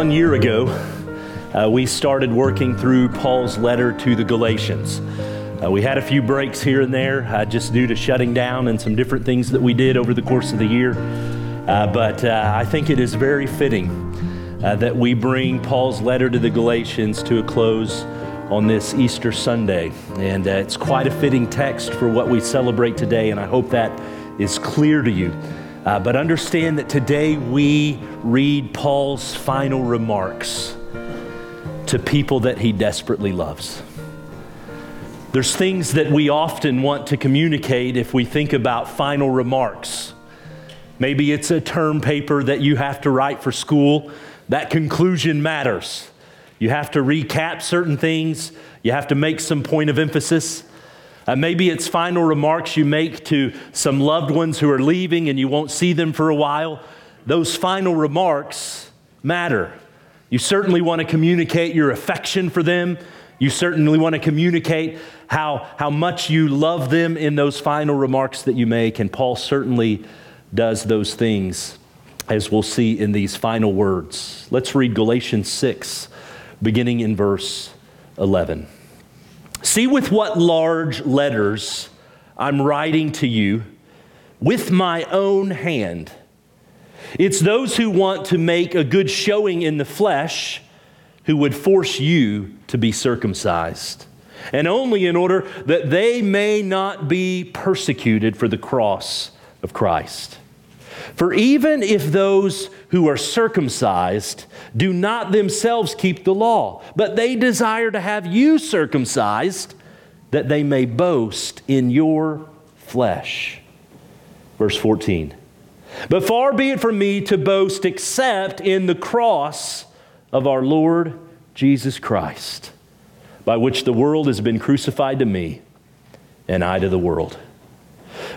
one year ago, uh, we started working through Paul's letter to the Galatians. Uh, we had a few breaks here and there uh, just due to shutting down and some different things that we did over the course of the year. Uh, but uh, I think it is very fitting uh, that we bring Paul's letter to the Galatians to a close on this Easter Sunday. And it's quite a fitting text for what we celebrate today, and I hope that is clear to you. Uh, but understand that today we read Paul's final remarks to people that he desperately loves. There's things that we often want to communicate if we think about final remarks. Maybe it's a term paper that you have to write for school. That conclusion matters. You have to recap certain things, you have to make some point of emphasis. Uh, maybe it's final remarks you make to some loved ones who are leaving and you won't see them for a while. Those final remarks matter. You certainly want to communicate your affection for them. You certainly want to communicate how, how much you love them in those final remarks that you make. And Paul certainly does those things, as we'll see in these final words. Let's read Galatians 6, beginning in verse 11. See with what large letters I'm writing to you with my own hand. It's those who want to make a good showing in the flesh who would force you to be circumcised, and only in order that they may not be persecuted for the cross of Christ. For even if those who are circumcised do not themselves keep the law, but they desire to have you circumcised, that they may boast in your flesh. Verse 14. But far be it from me to boast except in the cross of our Lord Jesus Christ, by which the world has been crucified to me, and I to the world.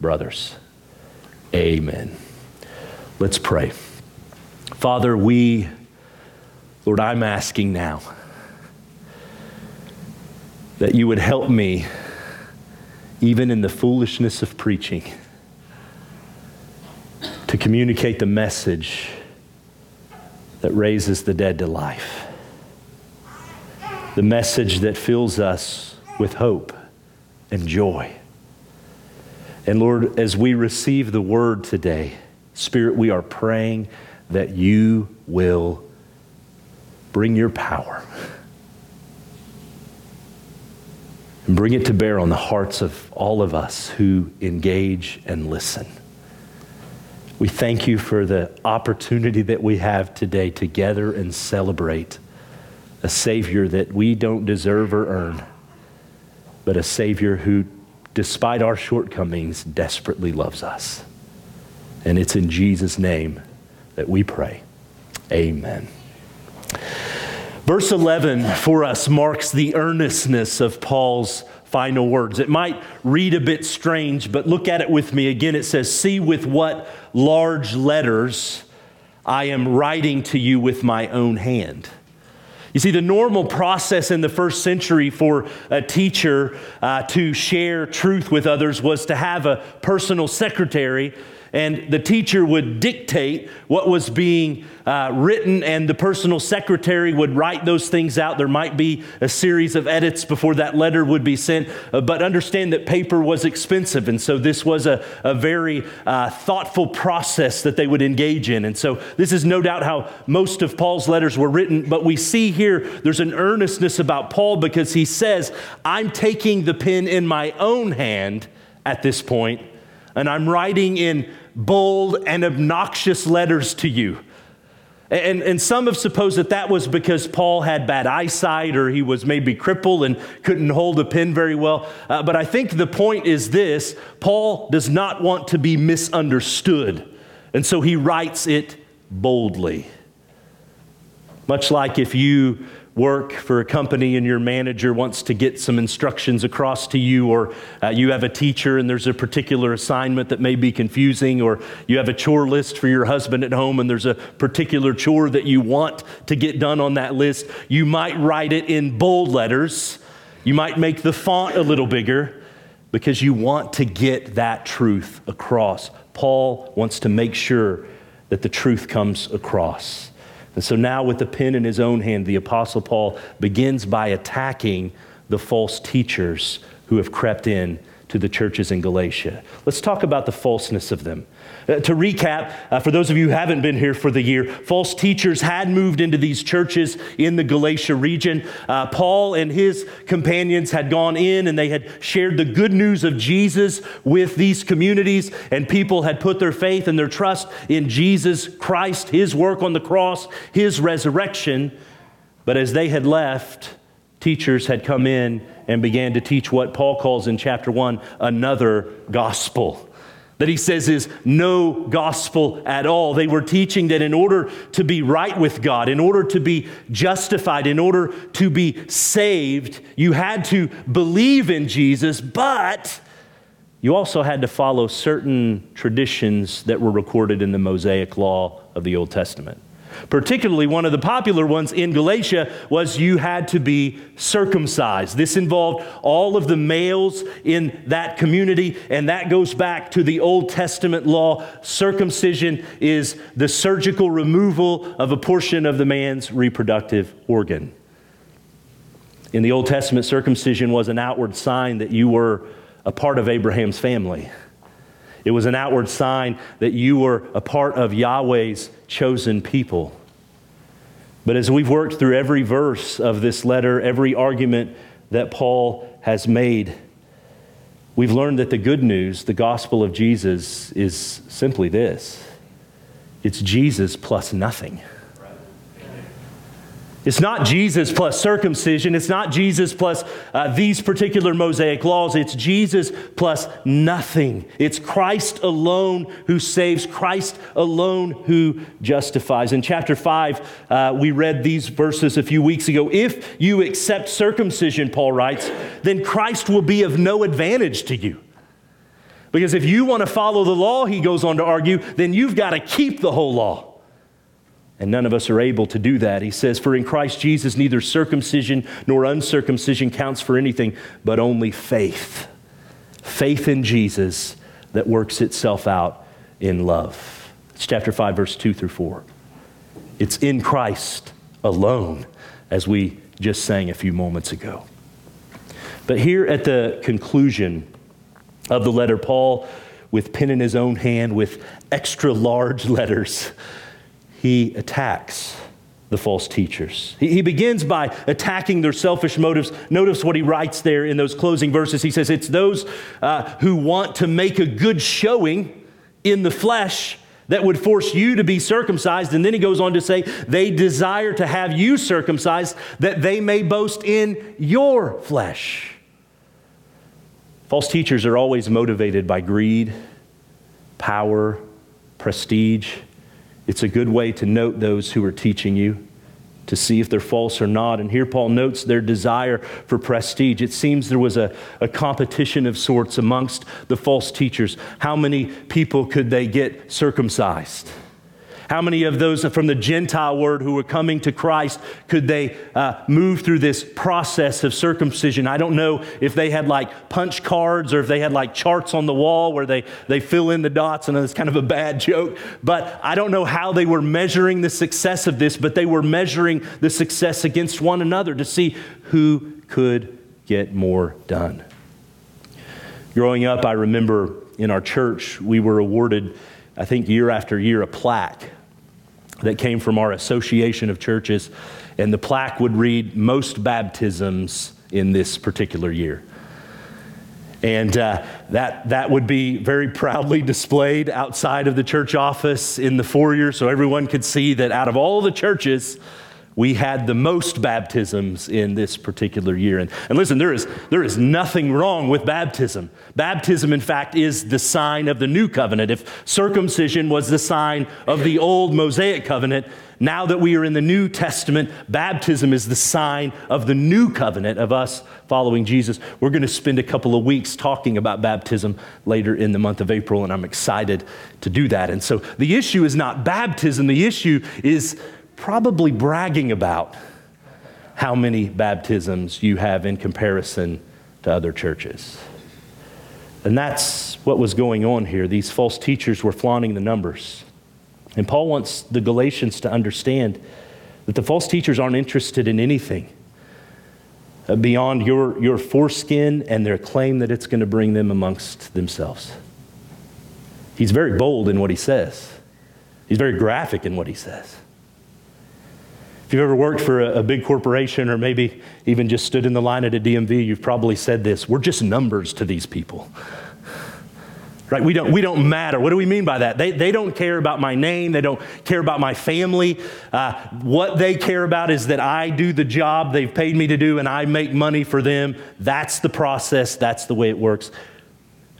brothers. Amen. Let's pray. Father, we, Lord, I'm asking now that you would help me, even in the foolishness of preaching, to communicate the message that raises the dead to life, the message that fills us with hope and joy. And Lord, as we receive the word today, Spirit, we are praying that you will bring your power and bring it to bear on the hearts of all of us who engage and listen. We thank you for the opportunity that we have today together and celebrate a Savior that we don't deserve or earn but a Savior who, despite our shortcomings, desperately loves us. And it's in Jesus' name that we pray. Amen. Verse 11 for us marks the earnestness of Paul's final words. It might read a bit strange, but look at it with me again. It says, See with what large letters I am writing to you with my own hand. You see, the normal process in the first century for a teacher uh, to share truth with others was to have a personal secretary and the teacher would dictate what was being uh, written, and the personal secretary would write those things out. There might be a series of edits before that letter would be sent, uh, but understand that paper was expensive, and so this was a, a very uh, thoughtful process that they would engage in. And so this is no doubt how most of Paul's letters were written, but we see here there's an earnestness about Paul because he says, I'm taking the pen in my own hand at this point and I'm writing in bold and obnoxious letters to you. And, and some have supposed that that was because Paul had bad eyesight or he was maybe crippled and couldn't hold a pen very well. Uh, but I think the point is this Paul does not want to be misunderstood. And so he writes it boldly. Much like if you work for a company and your manager wants to get some instructions across to you, or uh, you have a teacher and there's a particular assignment that may be confusing, or you have a chore list for your husband at home and there's a particular chore that you want to get done on that list, you might write it in bold letters. You might make the font a little bigger because you want to get that truth across. Paul wants to make sure that the truth comes across. And so now, with the pen in his own hand, the Apostle Paul begins by attacking the false teachers who have crept in to the churches in Galatia. Let's talk about the falseness of them. Uh, to recap, uh, for those of you who haven't been here for the year, false teachers had moved into these churches in the Galatia region. Uh, Paul and his companions had gone in and they had shared the good news of Jesus with these communities, and people had put their faith and their trust in Jesus Christ, his work on the cross, his resurrection. But as they had left, teachers had come in and began to teach what Paul calls in chapter 1 another gospel. That he says is no gospel at all. They were teaching that in order to be right with God, in order to be justified, in order to be saved, you had to believe in Jesus, but you also had to follow certain traditions that were recorded in the Mosaic law of the Old Testament. Particularly, one of the popular ones in Galatia was you had to be circumcised. This involved all of the males in that community, and that goes back to the Old Testament law. Circumcision is the surgical removal of a portion of the man's reproductive organ. In the Old Testament, circumcision was an outward sign that you were a part of Abraham's family. It was an outward sign that you were a part of Yahweh's chosen people. But as we've worked through every verse of this letter, every argument that Paul has made, we've learned that the good news, the gospel of Jesus, is simply this it's Jesus plus nothing. It's not Jesus plus circumcision. It's not Jesus plus uh, these particular Mosaic laws. It's Jesus plus nothing. It's Christ alone who saves, Christ alone who justifies. In chapter 5, uh, we read these verses a few weeks ago. If you accept circumcision, Paul writes, then Christ will be of no advantage to you. Because if you want to follow the law, he goes on to argue, then you've got to keep the whole law. And none of us are able to do that. He says, For in Christ Jesus, neither circumcision nor uncircumcision counts for anything, but only faith. Faith in Jesus that works itself out in love. It's chapter 5, verse 2 through 4. It's in Christ alone, as we just sang a few moments ago. But here at the conclusion of the letter, Paul, with pen in his own hand, with extra large letters, he attacks the false teachers. He, begins by attacking their selfish motives. Notice what he writes there in those closing verses. He says, It's those uh, who want to make a good showing in the flesh that would force you to be circumcised. And then he goes on to say, They desire to have you circumcised that they may boast in your flesh. False teachers are always motivated by greed, power, prestige it's a good way to note those who are teaching you, to see if they're false or not. And here Paul notes their desire for prestige. It seems there was a, a competition of sorts amongst the false teachers. How many people could they get circumcised? How many of those from the Gentile word who were coming to Christ could they uh, move through this process of circumcision? I don't know if they had like punch cards or if they had like charts on the wall where they, they fill in the dots, and it's kind of a bad joke. But I don't know how they were measuring the success of this, but they were measuring the success against one another to see who could get more done. Growing up, I remember in our church, we were awarded, I think, year after year, a plaque that came from our association of churches, and the plaque would read most baptisms in this particular year. And uh, that, that would be very proudly displayed outside of the church office in the foyer so everyone could see that out of all the churches, we had the most baptisms in this particular year. And, and listen, there is, there is nothing wrong with baptism. Baptism, in fact, is the sign of the new covenant. If circumcision was the sign of the old Mosaic covenant, now that we are in the New Testament, baptism is the sign of the new covenant of us following Jesus. We're going to spend a couple of weeks talking about baptism later in the month of April, and I'm excited to do that. And so the issue is not baptism, the issue is probably bragging about how many baptisms you have in comparison to other churches. And that's what was going on here. These false teachers were flaunting the numbers. And Paul wants the Galatians to understand that the false teachers aren't interested in anything beyond your, your foreskin and their claim that it's going to bring them amongst themselves. He's very bold in what he says, he's very graphic in what he says. If you've ever worked for a, a, big corporation or maybe even just stood in the line at a DMV, you've probably said this we're just numbers to these people. Right? We don't, we don't matter. What do we mean by that? They, they don't care about my name. They don't care about my family. Uh, what they care about is that I do the job they've paid me to do and I make money for them. That's the process. That's the way it works.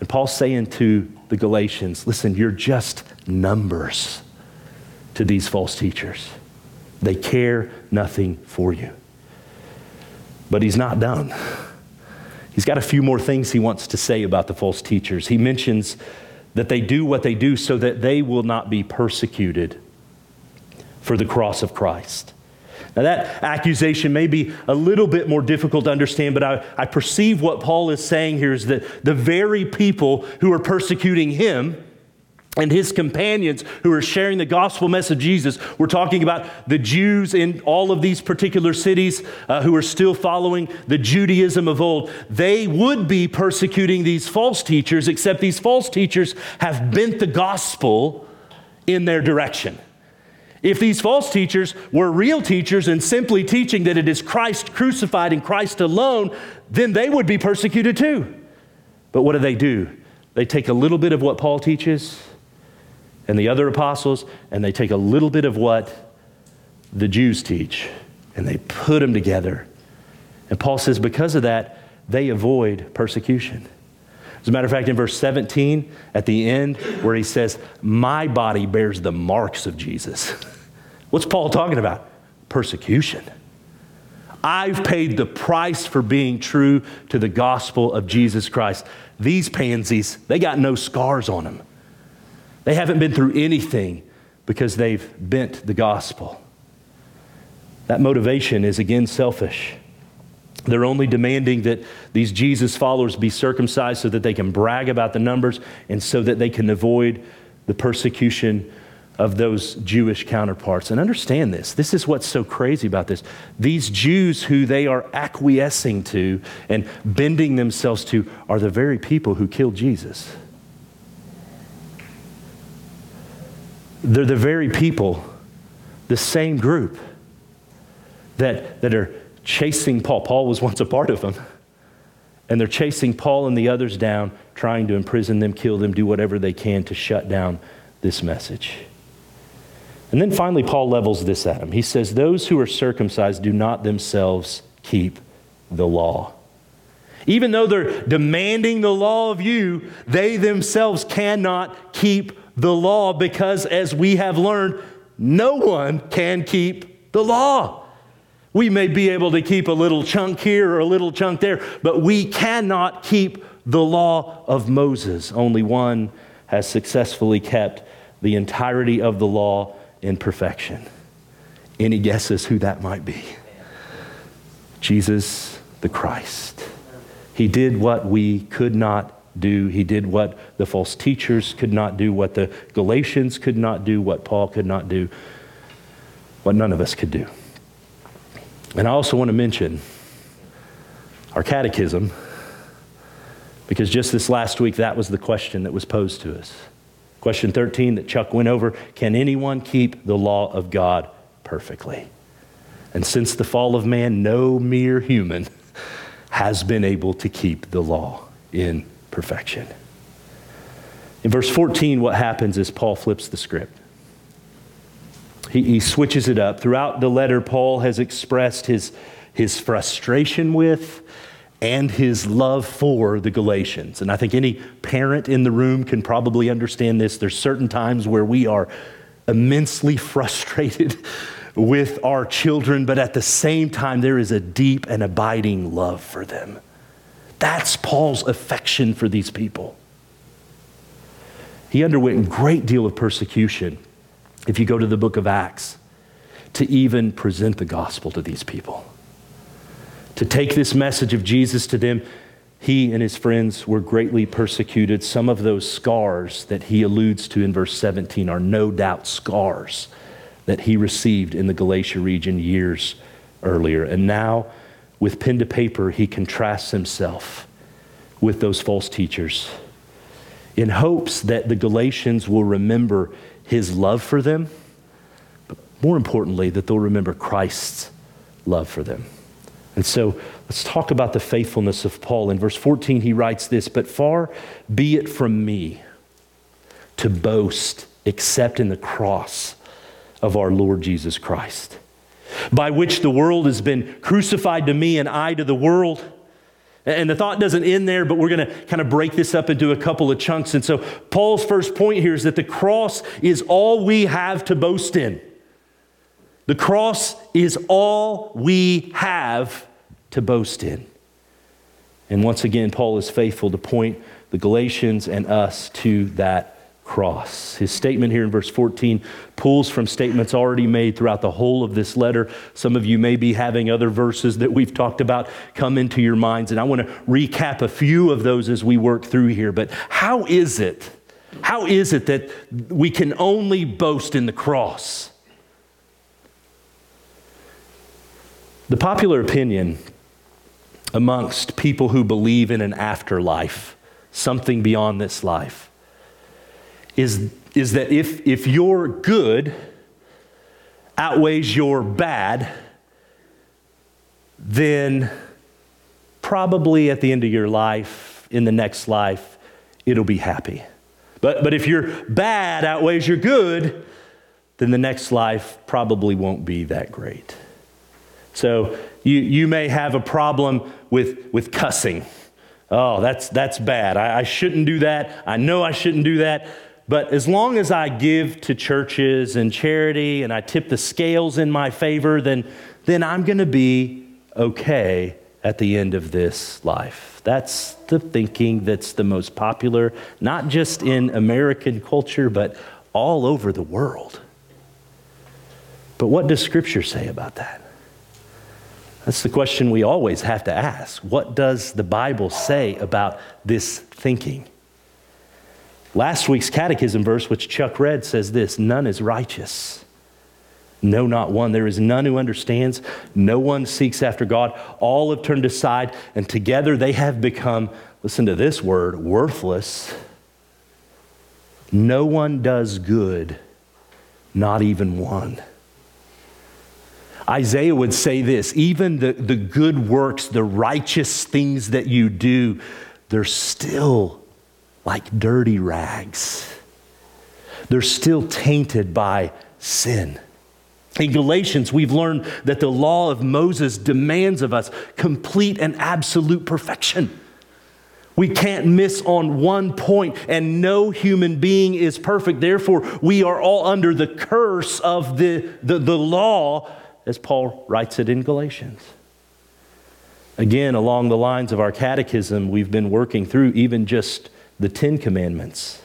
And Paul's saying to the Galatians listen, you're just numbers to these false teachers. They care nothing for you. But he's not done. He's got a few more things he wants to say about the false teachers. He mentions that they do what they do so that they will not be persecuted for the cross of Christ. Now, that accusation may be a little bit more difficult to understand, but I, I perceive what Paul is saying here is that the very people who are persecuting him and his companions who are sharing the gospel message of Jesus. We're talking about the Jews in all of these particular cities uh, who are still following the Judaism of old. They would be persecuting these false teachers, except these false teachers have bent the gospel in their direction. If these false teachers were real teachers and simply teaching that it is Christ crucified and Christ alone, then they would be persecuted too. But what do they do? They take a little bit of what Paul teaches and the other apostles, and they take a little bit of what the Jews teach and they put them together. And Paul says, because of that, they avoid persecution. As a matter of fact, in verse 17, at the end, where he says, My body bears the marks of Jesus. What's Paul talking about? Persecution. I've paid the price for being true to the gospel of Jesus Christ. These pansies, they got no scars on them. They haven't been through anything because they've bent the gospel. That motivation is again selfish. They're only demanding that these Jesus followers be circumcised so that they can brag about the numbers and so that they can avoid the persecution of those Jewish counterparts. And understand this this is what's so crazy about this. These Jews who they are acquiescing to and bending themselves to are the very people who killed Jesus. They're the very people, the same group that, that are chasing Paul. Paul was once a part of them. And they're chasing Paul and the others down, trying to imprison them, kill them, do whatever they can to shut down this message. And then finally, Paul levels this at him. He says, Those who are circumcised do not themselves keep the law. Even though they're demanding the law of you, they themselves cannot keep the law because, as we have learned, no one can keep the law. We may be able to keep a little chunk here or a little chunk there, but we cannot keep the law of Moses. Only one has successfully kept the entirety of the law in perfection. Any guesses who that might be? Jesus the Christ. He did what we could not do. He did what the false teachers could not do, what the Galatians could not do, what Paul could not do, what none of us could do. And I also want to mention our catechism, because just this last week, that was the question that was posed to us. Question 13 that Chuck went over Can anyone keep the law of God perfectly? And since the fall of man, no mere human has been able to keep the law in perfection. In verse 14, what happens is Paul flips the script. He, he switches it up. Throughout the letter, Paul has expressed his, his frustration with and his love for the Galatians. And I think any parent in the room can probably understand this. There's certain times where we are immensely frustrated with our children, but at the same time, there is a deep and abiding love for them. That's Paul's affection for these people. He underwent a great deal of persecution, if you go to the book of Acts, to even present the gospel to these people. To take this message of Jesus to them, he and his friends were greatly persecuted. Some of those scars that he alludes to in verse 17 are no doubt scars that he received in the Galatia region years earlier. And now, with pen to paper, he contrasts himself with those false teachers in hopes that the Galatians will remember his love for them, but more importantly, that they'll remember Christ's love for them. And so let's talk about the faithfulness of Paul. In verse 14, he writes this But far be it from me to boast except in the cross of our Lord Jesus Christ, by which the world has been crucified to me and I to the world. And the thought doesn't end there, but we're going to kind of break this up into a couple of chunks. And so, Paul's first point here is that the cross is all we have to boast in. The cross is all we have to boast in. And once again, Paul is faithful to point the Galatians and us to that cross. His statement here in verse 14 pulls from statements already made throughout the whole of this letter. Some of you may be having other verses that we've talked about come into your minds, and I want to recap a few of those as we work through here. But how is it? How is it that we can only boast in the cross? The popular opinion amongst people who believe in an afterlife, something beyond this life, is, is that if, if your good outweighs your bad, then probably at the end of your life, in the next life, it'll be happy. But, but if your bad outweighs your good, then the next life probably won't be that great. So you, you may have a problem with, with cussing. Oh, that's, that's bad. I, I shouldn't do that. I know I shouldn't do that. But as long as I give to churches and charity and I tip the scales in my favor, then, then I'm going to be okay at the end of this life. That's the thinking that's the most popular, not just in American culture, but all over the world. But what does Scripture say about that? That's the question we always have to ask. What does the Bible say about this thinking? Last week's catechism verse, which Chuck read, says this None is righteous. No, not one. There is none who understands. No one seeks after God. All have turned aside, and together they have become, listen to this word, worthless. No one does good, not even one. Isaiah would say this even the, the good works, the righteous things that you do, they're still like dirty rags. They're still tainted by sin. In Galatians, we've learned that the law of Moses demands of us complete and absolute perfection. We can't miss on one point, and no human being is perfect. Therefore, we are all under the curse of the, the, the law, as Paul writes it in Galatians. Again, along the lines of our catechism, we've been working through even just the Ten Commandments.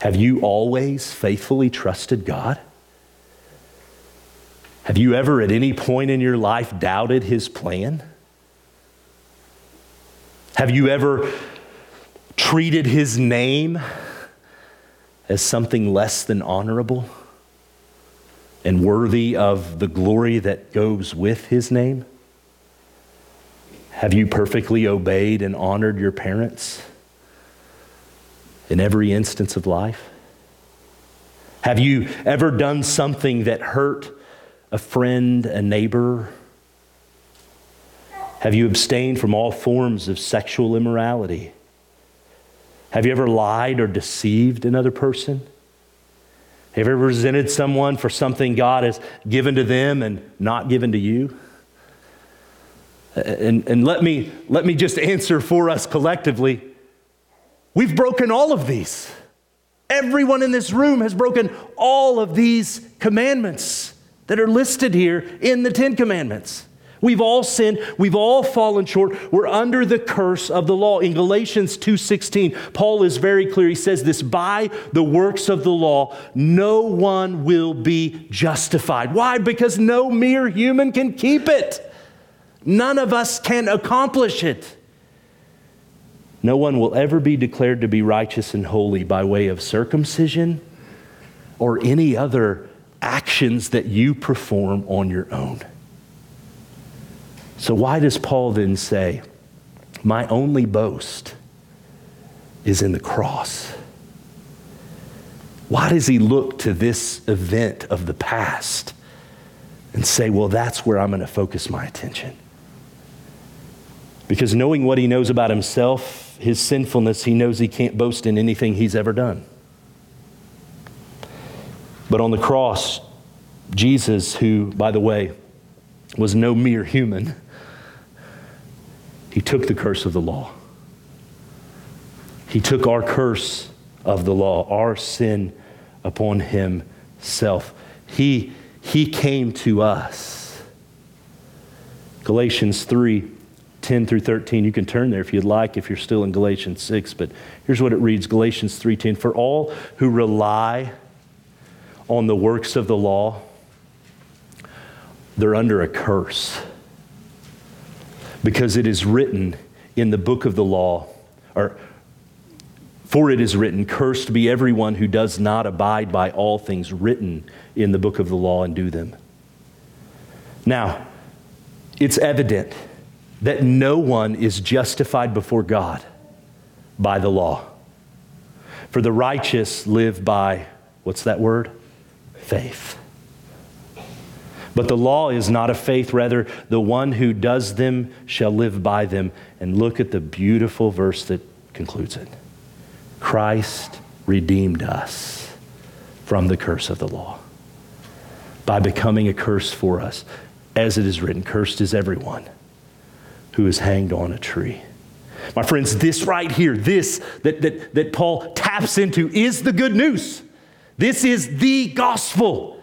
Have you always faithfully trusted God? Have you ever at any point in your life doubted His plan? Have you ever treated His name as something less than honorable and worthy of the glory that goes with His name? Have you perfectly obeyed and honored your parents? In every instance of life? Have you ever done something that hurt a friend, a neighbor? Have you abstained from all forms of sexual immorality? Have you ever lied or deceived another person? Have you ever resented someone for something God has given to them and not given to you? And, and let, me, let me just answer for us collectively. We've broken all of these. Everyone in this room has broken all of these commandments that are listed here in the Ten Commandments. We've all sinned, we've all fallen short. We're under the curse of the law. In Galatians 2:16, Paul is very clear. He says this, by the works of the law, no one will be justified. Why? Because no mere human can keep it. None of us can accomplish it. No one will ever be declared to be righteous and holy by way of circumcision or any other actions that you perform on your own. So, why does Paul then say, My only boast is in the cross? Why does he look to this event of the past and say, Well, that's where I'm going to focus my attention? Because knowing what he knows about himself, his sinfulness, he knows he can't boast in anything he's ever done. But on the cross, Jesus, who, by the way, was no mere human, he took the curse of the law. He took our curse of the law, our sin upon himself. He, he came to us. Galatians 3 10 through 13. You can turn there if you'd like, if you're still in Galatians 6. But here's what it reads Galatians 3:10. For all who rely on the works of the law, they're under a curse. Because it is written in the book of the law, or for it is written, Cursed be everyone who does not abide by all things written in the book of the law and do them. Now, it's evident that no one is justified before God by the law. For the righteous live by, what's that word? Faith. But the law is not of faith, rather, the one who does them shall live by them. And look at the beautiful verse that concludes it Christ redeemed us from the curse of the law by becoming a curse for us. As it is written, cursed is everyone who is hanged on a tree. My friends, this right here, this that, that, that Paul taps into is the good news. This is the gospel.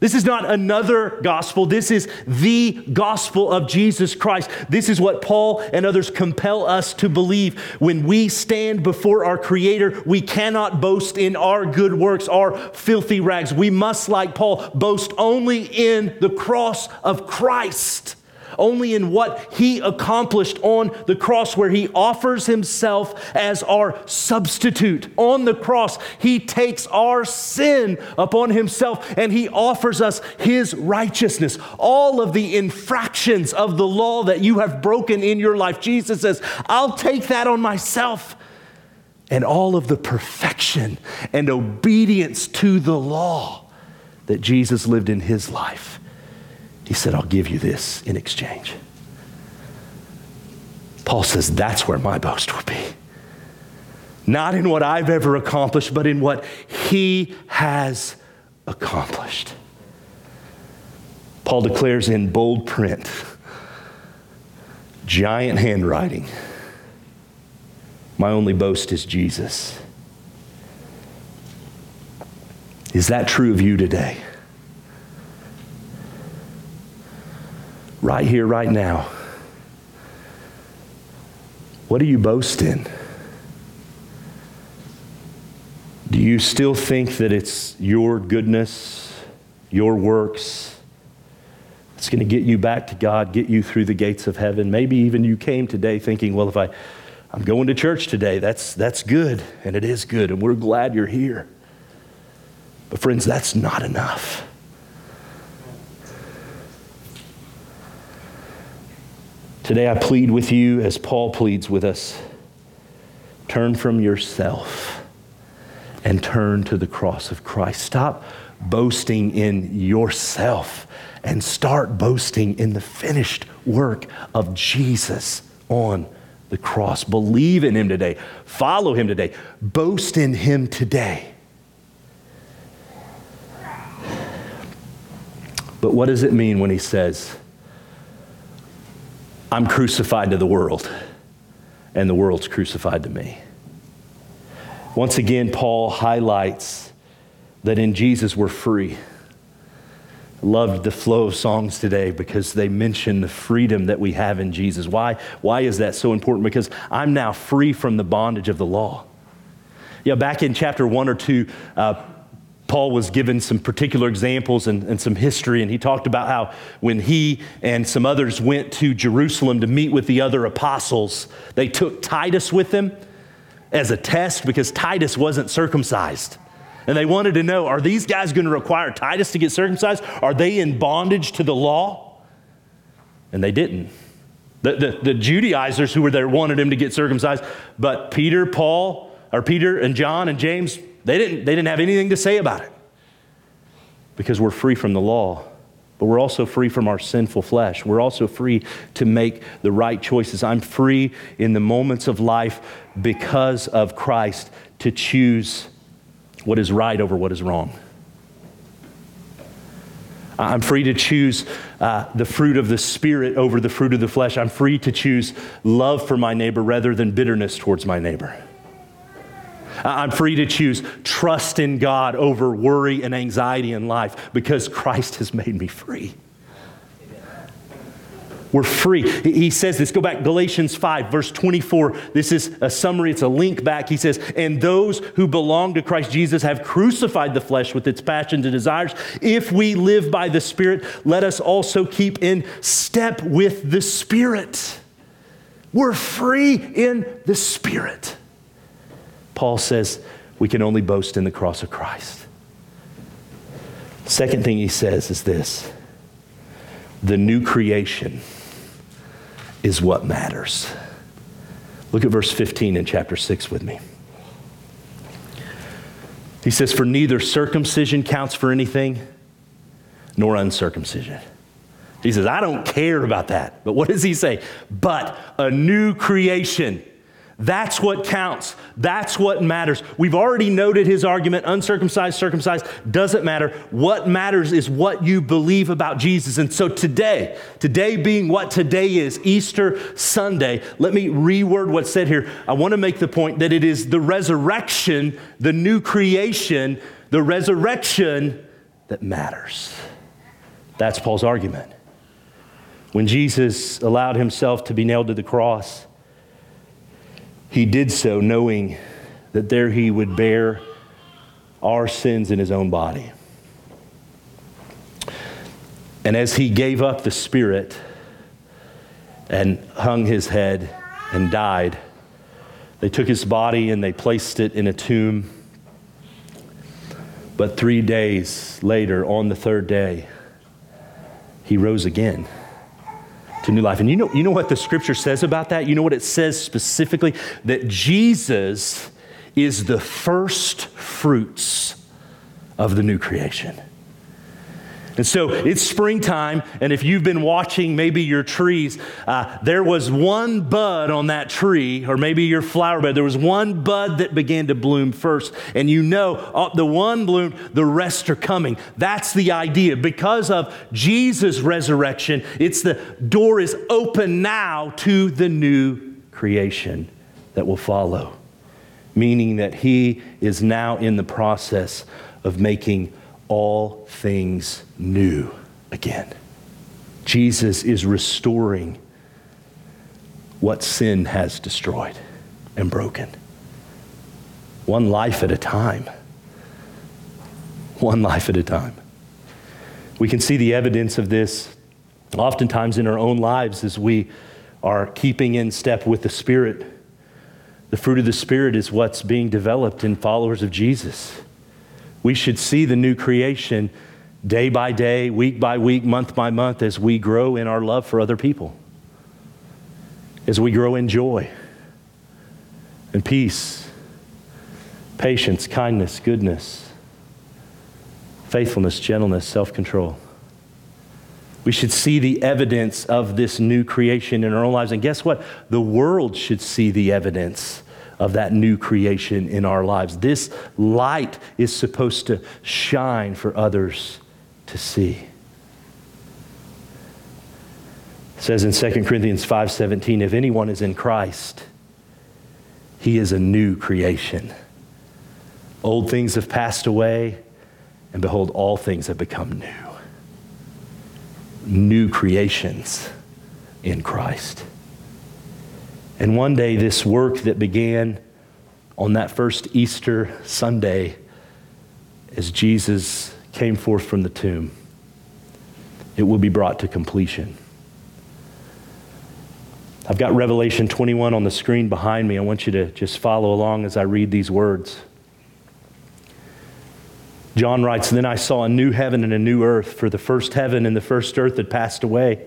This is not another gospel. This is the gospel of Jesus Christ. This is what Paul and others compel us to believe. When we stand before our Creator, we cannot boast in our good works, our filthy rags. We must, like Paul, boast only in the cross of Christ only in what he accomplished on the cross, where he offers himself as our substitute. On the cross, he takes our sin upon himself and he offers us his righteousness. All of the infractions of the law that you have broken in your life, Jesus says, I'll take that on myself. And all of the perfection and obedience to the law that Jesus lived in his life he said, I'll give you this in exchange. Paul says, That's where my boast will be. Not in what I've ever accomplished, but in what he has accomplished. Paul declares in bold print, giant handwriting, my only boast is Jesus. Is that true of you today? Right here, right now. What do you boast in? Do you still think that it's your goodness, your works, that's going to get you back to God, get you through the gates of heaven? Maybe even you came today thinking, well, if I, I'm going to church today, that's, that's good, and it is good, and we're glad you're here. But, friends, that's not enough. Today I plead with you as Paul pleads with us turn from yourself and turn to the cross of Christ. Stop boasting in yourself and start boasting in the finished work of Jesus on the cross. Believe in him today. Follow him today. Boast in him today. But what does it mean when he says, I'm crucified to the world, and the world's crucified to me? Once again, Paul highlights that in Jesus we're free. Loved the flow of songs today because they mention the freedom that we have in Jesus. Why, why is that so important? Because I'm now free from the bondage of the law. Yeah, back in chapter one or two, uh, Paul was given some particular examples and, and, some history, and he talked about how when he and some others went to Jerusalem to meet with the other apostles, they took Titus with them as a test because Titus wasn't circumcised. And they wanted to know are these guys going to require Titus to get circumcised? Are they in bondage to the law? And they didn't. The, the, the, Judaizers who were there wanted him to get circumcised, but Peter, Paul, or Peter and John and James, they didn't, they didn't have anything to say about it because we're free from the law. But we're also free from our sinful flesh. We're also free to make the right choices. I'm free in the moments of life because of Christ to choose what is right over what is wrong. I'm free to choose uh, the fruit of the Spirit over the fruit of the flesh. I'm free to choose love for my neighbor rather than bitterness towards my neighbor. I'm free to choose trust in God over worry and anxiety in life because Christ has made me free. We're free. He says this. Go back, Galatians 5, verse 24. This is a summary, it's a link back. He says, And those who belong to Christ Jesus have crucified the flesh with its passions and desires. If we live by the Spirit, let us also keep in step with the Spirit. We're free in the Spirit. Paul says we can only boast in the cross of Christ. Second thing he says is this the new creation is what matters. Look at verse 15 in chapter 6 with me. He says, For neither circumcision counts for anything, nor uncircumcision. He says, I don't care about that. But what does he say? But a new creation. That's what counts. That's what matters. We've already noted his argument uncircumcised, circumcised, doesn't matter. What matters is what you believe about Jesus. And so today, today being what today is, Easter Sunday, let me reword what's said here. I want to make the point that it is the resurrection, the new creation, the resurrection that matters. That's Paul's argument. When Jesus allowed himself to be nailed to the cross, he did so knowing that there he would bear our sins in his own body. And as he gave up the Spirit and hung his head and died, they took his body and they placed it in a tomb. But three days later, on the third day, he rose again to new life. And you know, you know what the scripture says about that? You know what it says specifically? That Jesus is the first fruits of the new creation. And so it's springtime, and if you've been watching maybe your trees, uh, there was one bud on that tree, or maybe your flower bed, there was one bud that began to bloom first. And you know, uh, the one bloomed, the rest are coming. That's the idea. Because of Jesus' resurrection, it's the door is open now to the new creation that will follow, meaning that He is now in the process of making all things new again. Jesus is restoring what sin has destroyed and broken. One life at a time. One life at a time. We can see the evidence of this oftentimes in our own lives as we are keeping in step with the Spirit. The fruit of the Spirit is what's being developed in followers of Jesus. We should see the new creation day by day, week by week, month by month as we grow in our love for other people, as we grow in joy and peace, patience, kindness, goodness, faithfulness, gentleness, self control. We should see the evidence of this new creation in our own lives. And guess what? The world should see the evidence of that new creation in our lives. This light is supposed to shine for others to see. It says in 2 Corinthians 5:17, if anyone is in Christ, he is a new creation. Old things have passed away, and behold, all things have become new new creations in Christ. And one day, this work that began on that first Easter Sunday as Jesus came forth from the tomb, it will be brought to completion. I've got Revelation 21 on the screen behind me. I want you to just follow along as I read these words. John writes, Then I saw a new heaven and a new earth, for the first heaven and the first earth had passed away.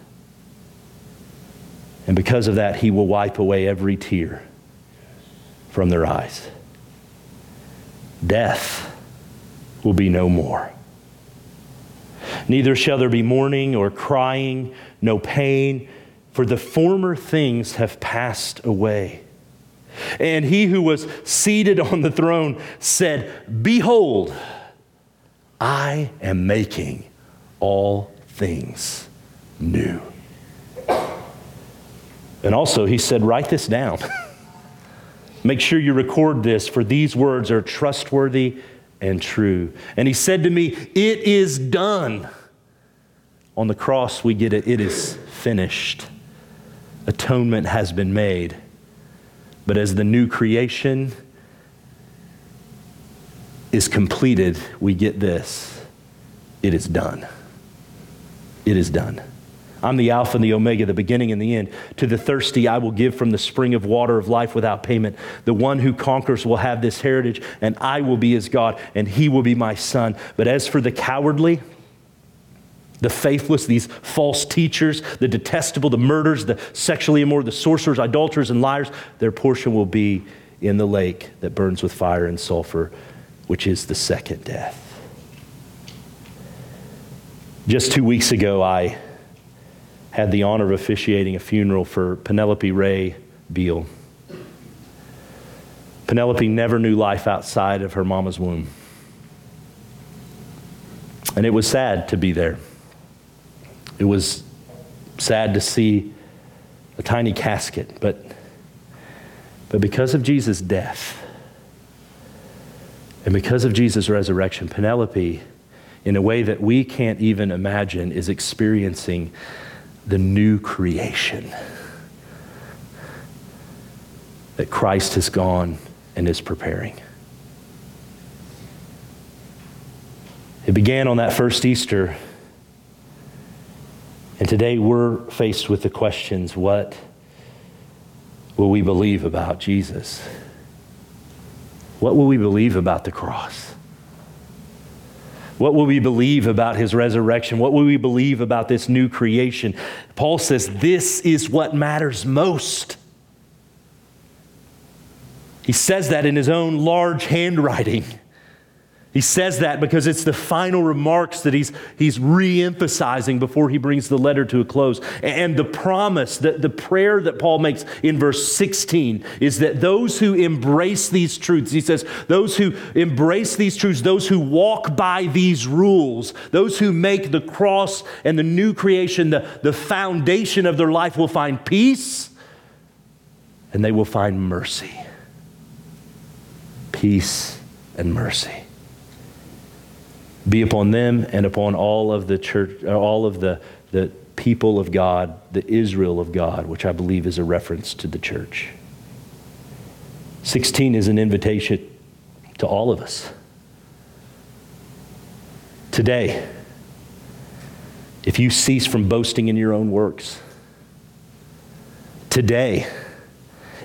And because of that, He will wipe away every tear from their eyes. Death will be no more. Neither shall there be mourning or crying, no pain, for the former things have passed away. And he who was seated on the throne said, Behold, I am making all things new. And also, he said, write this down. Make sure you record this, for these words are trustworthy and true. And he said to me, It is done. On the cross, we get it, it is finished. Atonement has been made. But as the new creation, is completed, we get this it is done. It is done. I'm the Alpha and the Omega, the beginning and the end. To the thirsty, I will give from the spring of water of life without payment. The one who conquers will have this heritage, and I will be his God, and he will be my son. But as for the cowardly, the faithless, these false teachers, the detestable, the murderers, the sexually immoral, the sorcerers, idolaters, and liars, their portion will be in the lake that burns with fire and sulfur which is the second death. Just two weeks ago, I had the honor of officiating a funeral for Penelope Ray Beal. Penelope never knew life outside of her mama's womb. And it was sad to be there. It was sad to see a tiny casket, but, but because of Jesus' death, and because of Jesus' resurrection, Penelope, in a way that we can't even imagine, is experiencing the new creation that Christ has gone and is preparing. It began on that first Easter. And today we're faced with the questions what will we believe about Jesus? What will we believe about the cross? What will we believe about his resurrection? What will we believe about this new creation? Paul says this is what matters most. He says that in his own large handwriting. He says that because it's the final remarks that he's, he's re emphasizing before he brings the letter to a close. And the promise, the, the prayer that Paul makes in verse 16 is that those who embrace these truths, he says, those who embrace these truths, those who walk by these rules, those who make the cross and the new creation the, the foundation of their life will find peace and they will find mercy. Peace and mercy be upon them and upon all of the church, uh, all of the, the people of God, the Israel of God, which I believe is a reference to the church. 16 is an invitation to all of us. Today, if you cease from boasting in your own works, Today,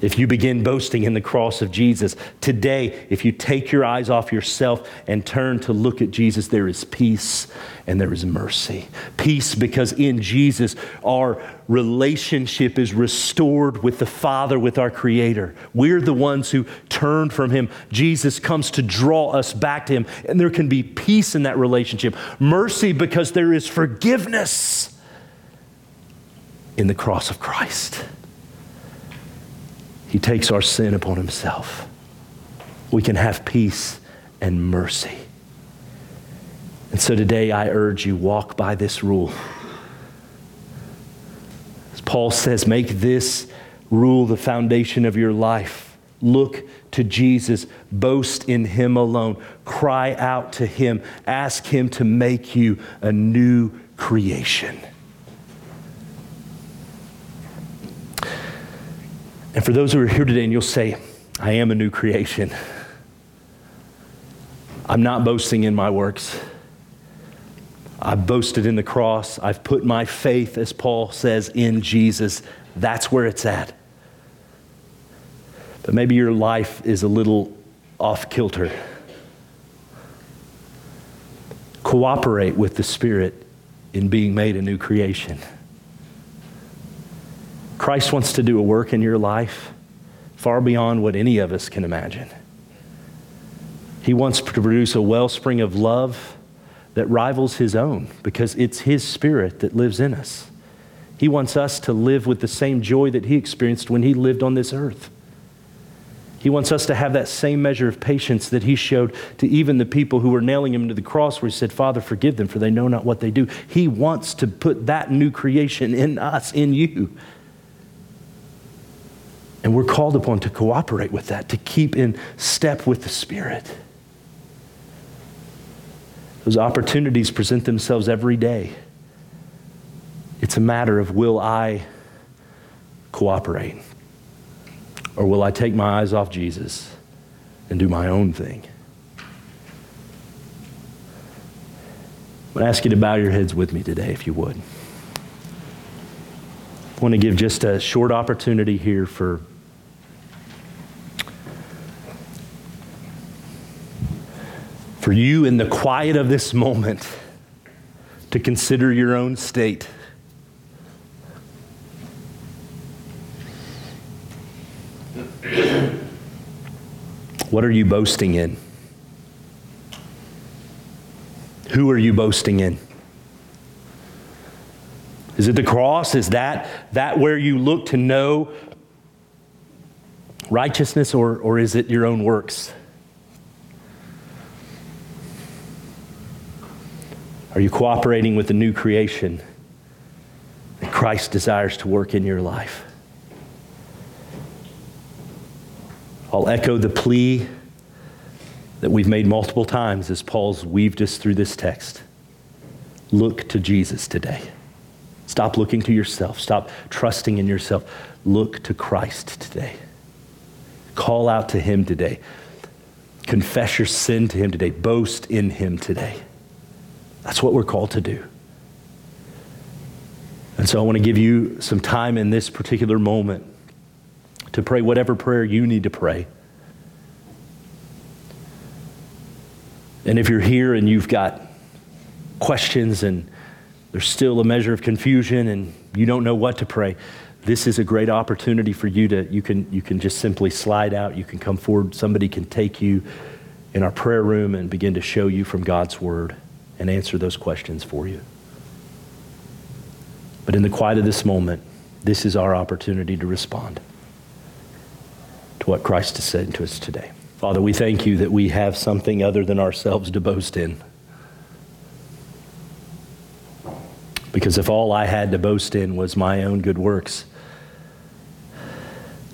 if you begin boasting in the cross of Jesus, today, if you take your eyes off yourself and turn to look at Jesus, there is peace and there is mercy. Peace because in Jesus, our relationship is restored with the Father, with our Creator. We're the ones who turn from Him. Jesus comes to draw us back to Him, and there can be peace in that relationship. Mercy because there is forgiveness in the cross of Christ. He takes our sin upon himself. We can have peace and mercy. And so today I urge you walk by this rule. As Paul says, make this rule the foundation of your life. Look to Jesus, boast in him alone, cry out to him, ask him to make you a new creation. And for those who are here today and you'll say, I am a new creation, I'm not boasting in my works. I've boasted in the cross. I've put my faith, as Paul says, in Jesus. That's where it's at. But maybe your life is a little off kilter. Cooperate with the Spirit in being made a new creation. Christ wants to do a work in your life far beyond what any of us can imagine. He wants to produce a wellspring of love that rivals his own because it's his spirit that lives in us. He wants us to live with the same joy that he experienced when he lived on this earth. He wants us to have that same measure of patience that he showed to even the people who were nailing him to the cross, where he said, Father, forgive them, for they know not what they do. He wants to put that new creation in us, in you. And we're called upon to cooperate with that, to keep in step with the Spirit. Those opportunities present themselves every day. It's a matter of will I cooperate? Or will I take my eyes off Jesus and do my own thing? I'm going to ask you to bow your heads with me today, if you would. I want to give just a short opportunity here for for you in the quiet of this moment to consider your own state. What are you boasting in? Who are you boasting in? Is it the cross? Is that, that where you look to know righteousness, or, or is it your own works? Are you cooperating with the new creation that Christ desires to work in your life? I'll echo the plea that we've made multiple times as Paul's weaved us through this text. Look to Jesus today. Stop looking to yourself. Stop trusting in yourself. Look to Christ today. Call out to Him today. Confess your sin to Him today. Boast in Him today. That's what we're called to do. And so I want to give you some time in this particular moment to pray whatever prayer you need to pray. And if you're here and you've got questions and there's still a measure of confusion and you don't know what to pray, this is a great opportunity for you to you can you can just simply slide out, you can come forward, somebody can take you in our prayer room and begin to show you from God's word and answer those questions for you. But in the quiet of this moment, this is our opportunity to respond to what Christ has said to us today. Father, we thank you that we have something other than ourselves to boast in. Because if all I had to boast in was my own good works,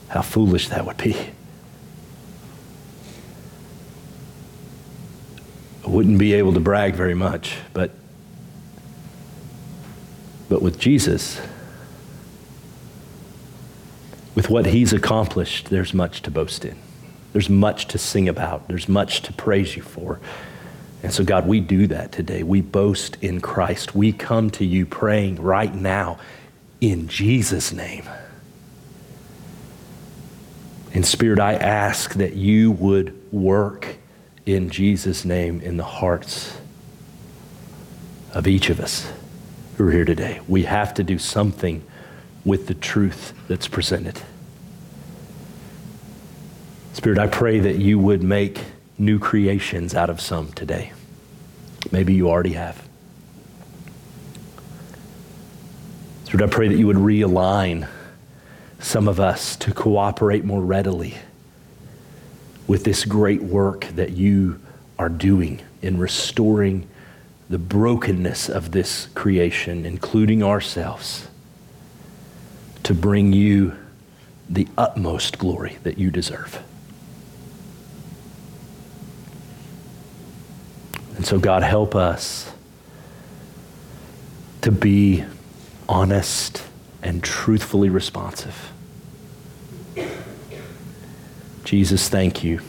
how foolish that would be. Wouldn't be able to brag very much, but, but with Jesus, with what he's accomplished, there's much to boast in. There's much to sing about. There's much to praise you for. And so, God, we do that today. We boast in Christ. We come to you praying right now in Jesus' name. And Spirit, I ask that you would work in Jesus' name in the hearts of each of us who are here today. We have to do something with the truth that's presented. Spirit, I pray that you would make new creations out of some today. Maybe you already have. Spirit, I pray that you would realign some of us to cooperate more readily with this great work that you are doing in restoring the brokenness of this creation, including ourselves, to bring you the utmost glory that you deserve. And so, God, help us to be honest and truthfully responsive. Jesus, thank you.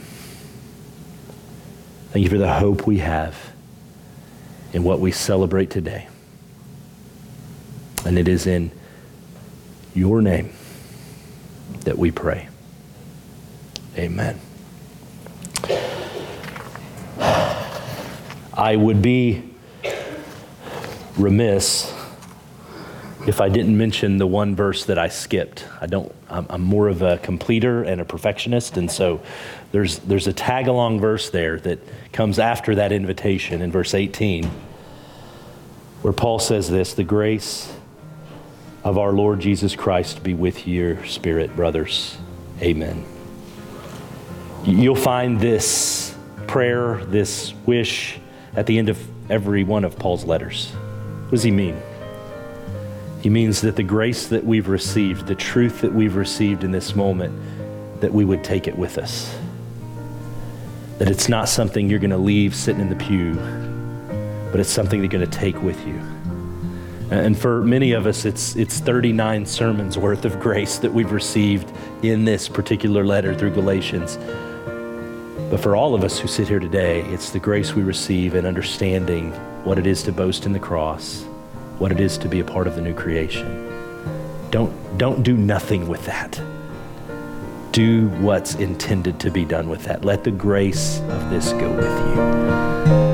Thank you for the hope we have in what we celebrate today. And it is in your name that we pray. Amen. I would be remiss if I didn't mention the one verse that I skipped. I don't, I'm, I'm, more of a completer and a perfectionist, and so there's, there's a tag along verse there that comes after that invitation in verse 18, where Paul says this The grace of our Lord Jesus Christ be with your spirit, brothers. Amen. You'll find this prayer, this wish at the end of every one of Paul's letters. What does he mean? He means that the grace that we've received, the truth that we've received in this moment, that we would take it with us. That it's not something you're going to leave sitting in the pew, but it's something you're going to take with you. And for many of us, it's, it's 39 sermons worth of grace that we've received in this particular letter through Galatians. But for all of us who sit here today, it's the grace we receive in understanding what it is to boast in the cross what it is to be a part of the new creation. Don't, don't do nothing with that. Do what's intended to be done with that. Let the grace of this go with you.